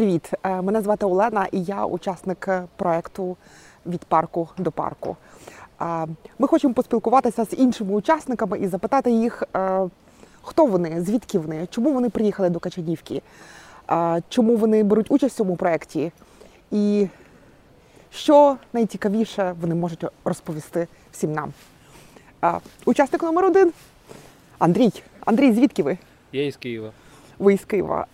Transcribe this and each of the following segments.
Привіт, Е, мене звати Олена, і я учасник е, проекту від парку до парку. Е, Ми хочемо поспілкуватися з іншими учасниками і запитати їх, хто вони, звідки вони, чому вони приїхали до Качанівки, чому вони беруть участь в цьому проєкті, і що найцікавіше вони можуть розповісти всім нам. Учасник номер один Андрій. Андрій, звідки ви? Я із Києва. Ви із Києва.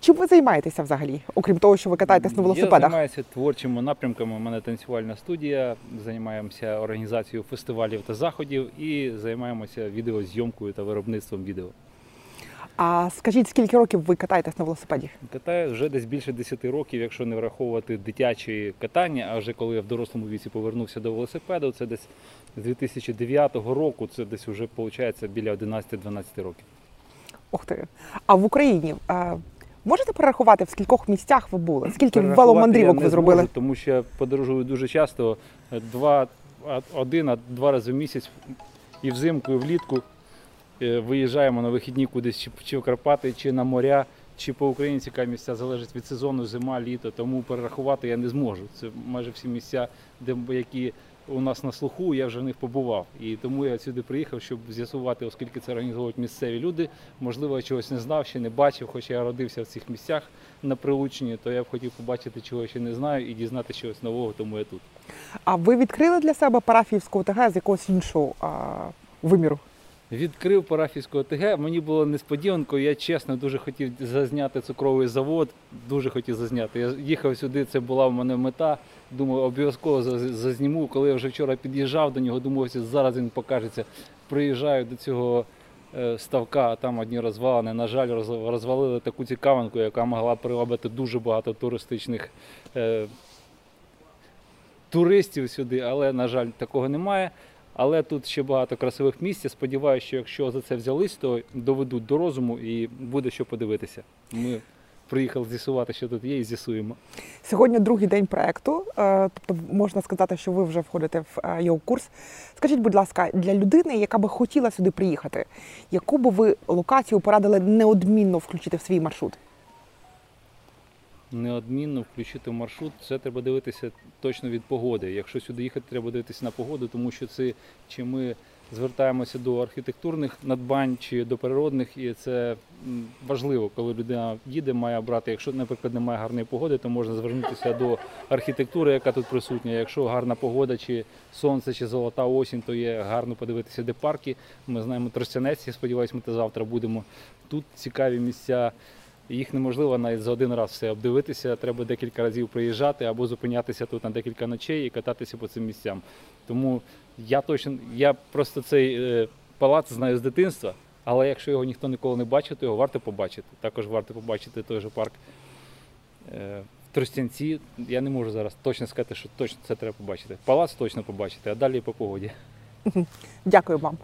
Чим ви займаєтеся взагалі? Окрім того, що ви катаєтесь на Я велосипедах? займаюся творчими напрямками. У мене танцювальна студія. Займаємося організацією фестивалів та заходів і займаємося відеозйомкою та виробництвом відео. А скажіть, скільки років ви катаєтесь на велосипеді? Катаю вже десь більше 10 років, якщо не враховувати дитячі катання. А вже коли я в дорослому віці повернувся до велосипеду, це десь з 2009 року, це десь вже виходить біля 11-12 років. Ух ти. А в Україні можете перерахувати, в скількох місцях ви були? Скільки веломандрівок ви зробили? зможу, тому що я подорожую дуже часто, два, один, а два рази в місяць, і взимку, і влітку е, виїжджаємо на вихідні кудись чи, чи в Карпати, чи на моря, чи по Україні цікаві місця залежить від сезону, зима, літо. Тому перерахувати я не зможу. Це майже всі місця, де які у нас на слуху, я вже в них побував. І тому я сюди приїхав, щоб з'ясувати, оскільки це організовують місцеві люди. Можливо, я чогось не знав, ще не бачив, хоча я родився в цих місцях на Прилучині, то я б хотів побачити, чого я ще не знаю, і дізнати чогось нового, тому я тут. А ви відкрили для себе парафіївську ОТГ з якогось іншого а, виміру? Відкрив парафійську ОТГ. Мені було несподіванкою. Я чесно дуже хотів зазняти цукровий завод. Дуже хотів зазняти. Я їхав сюди, це була в мене мета. Думаю, обов'язково заз- зазніму. Коли я вже вчора під'їжджав до нього, думав, ось зараз він покажеться. Приїжджаю до цього е, ставка, а там одні розвалини. На жаль, розвалили таку цікавинку, яка могла привабити дуже багато туристичних е, туристів сюди, але, на жаль, такого немає. Але тут ще багато красивих місць. Сподіваюся, що якщо за це взялись, то доведуть до розуму і буде що подивитися. Ми приїхали з'ясувати, що тут є, і з'ясуємо. Сьогодні другий день проекту, е, тобто можна сказати, що ви вже входите в е, його курс. Скажіть, будь ласка, для людини, яка би хотіла сюди приїхати, яку би ви локацію порадили неодмінно включити в свій маршрут? Неодмінно включити маршрут. Це треба дивитися точно від погоди. Якщо сюди їхати, треба дивитися на погоду, тому що це чи ми звертаємося до архітектурних надбань чи до природних, і це важливо, коли людина їде, має брати. Якщо, наприклад, немає гарної погоди, то можна звернутися до архітектури, яка тут присутня. Якщо гарна погода, чи сонце, чи золота осінь, то є гарно подивитися, де парки. Ми знаємо Тростянець, я сподіваюся, ми то завтра будемо. Тут цікаві місця. Їх неможливо навіть за один раз все обдивитися. Треба декілька разів приїжджати або зупинятися тут на декілька ночей і кататися по цим місцям. Тому я точно, я просто цей е, палац знаю з дитинства, але якщо його ніхто ніколи не бачив, то його варто побачити. Також варто побачити той же парк е, в Тростянці. Я не можу зараз точно сказати, що точно це треба побачити. Палац точно побачити, а далі по погоді. Дякую вам.